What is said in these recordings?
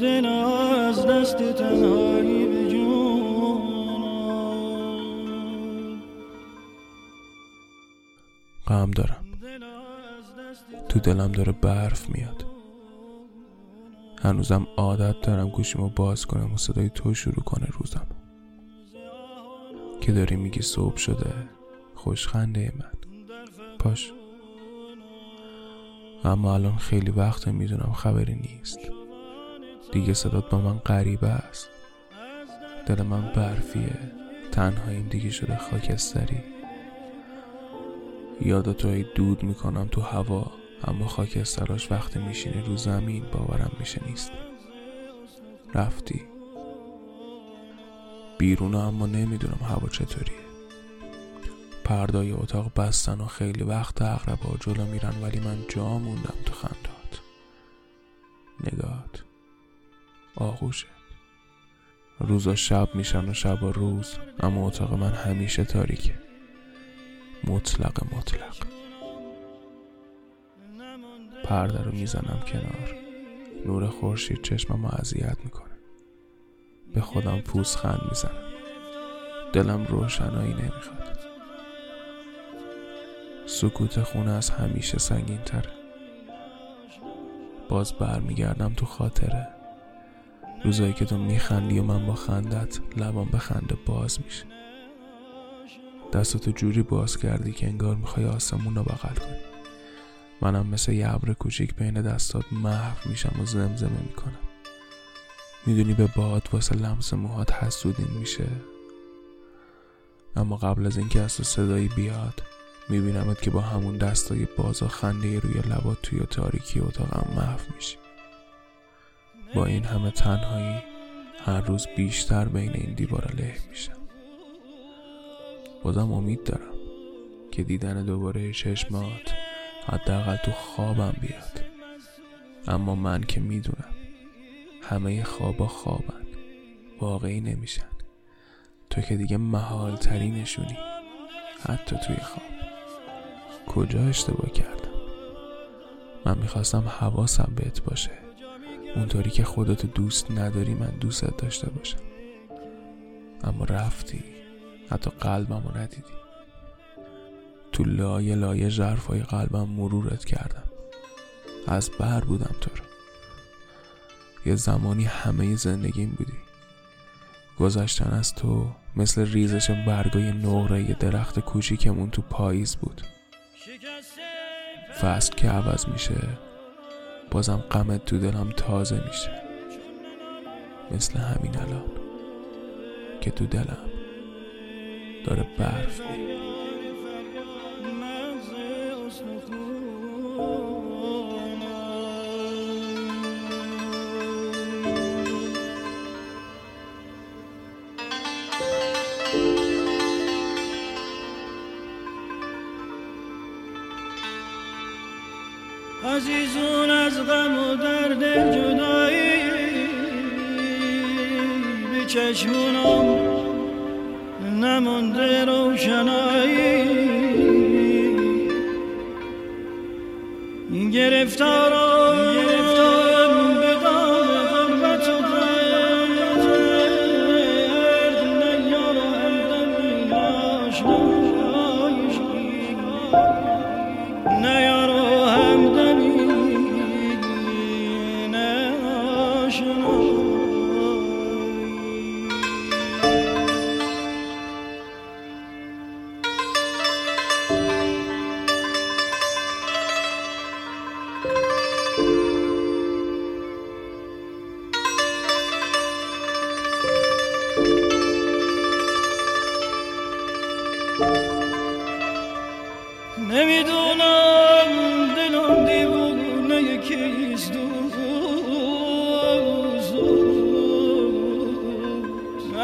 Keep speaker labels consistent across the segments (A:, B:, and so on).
A: دل از غم دارم. تو دلم داره برف میاد. هنوزم عادت دارم گوشیمو باز کنم و صدای تو شروع کنه روزم. که داری میگی صبح شده. خوشخنده من. پاش اما الان خیلی وقت می‌دونم خبری نیست. دیگه صدات با من غریبه است. دل من برفیه. تنهاییم دیگه شده خاکستری. یادتوی دود می‌کنم تو هوا اما خاکستراش وقتی میشینی رو زمین باورم میشه نیست. رفتی. بیرون اما نمی‌دونم هوا چطوریه. پردای اتاق بستن و خیلی وقت اغربا جلو میرن ولی من جا موندم تو خندات نگات. آغوشه. روزا شب میشن و شب و روز اما اتاق من همیشه تاریکه. مطلق مطلق. پرده رو می‌زنم کنار. نور خورشید چشمم رو اذیت می‌کنه. به خودم پوزخند می‌زنم. دلم روشنایی نمی‌خواد. سکوت خونه از همیشه سنگین تره باز برمیگردم تو خاطره. روزایی که تو میخندی و من با خندت لبام به خنده باز میشه. دستاتو جوری باز کردی که انگار می‌خوای آسمون رو بغل کنی. منم مثل یه ابر کوچیک بین دستات محو میشم و زمزمه می‌کنم. می‌دونی به باد واسه لمس موهات حسودین میشه. اما قبل از اینکه از صدایی بیاد میبینمت که با همون دستای باز و خنده روی لبات توی تاریکی اتاقم محو میشی. با این همه تنهایی هر روز بیشتر بین این دیوارا له میشم. بازم امید دارم که دیدن دوباره چشمات حداقل تو خوابم بیاد. اما من که می‌دونم همه خوابا خوابن. واقعی نمیشن. تو که دیگه محال ترینشونی حتی توی خواب. کجا اشتباه کردم؟ من می‌خواستم حواسم بهت باشه. اونطوری که خودتو دوست نداری من دوستت داشته باشم. اما رفتی. حتی قلبم رو ندیدی. تو لایه لایه جرفای قلبم مرورت کردم. از بر بودم تو رو. یه زمانی همه زندگیم بودی. گذشتن از تو مثل ریزش برگای نقره درخت کوچیکمون تو پاییز بود. فصل که عوض میشه بازم غمت تو دلم تازه میشه. مثل همین الان که تو دلم داره برف میره عزیزون از غم و درد جدایی به چشمونم نمونده روشنایی. گرفتارم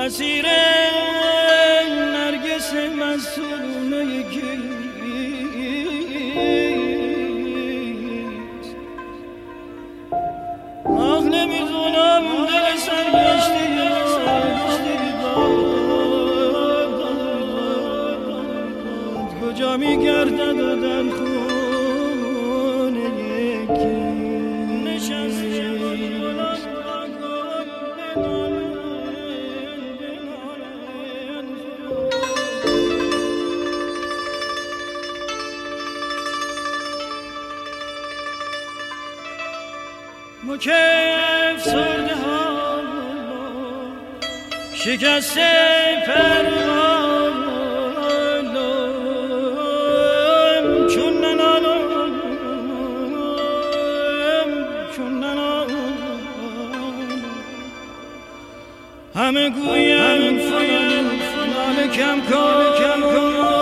A: مسیر نرگس مسونه کیست آخ نمی‌دونم دل سرگشتی
B: کجا می گردد و در خونه یکی تو که افسرده ها شکسته پروانم چون ننالم چون ننالم. همه گویم فلان کم کار کم کار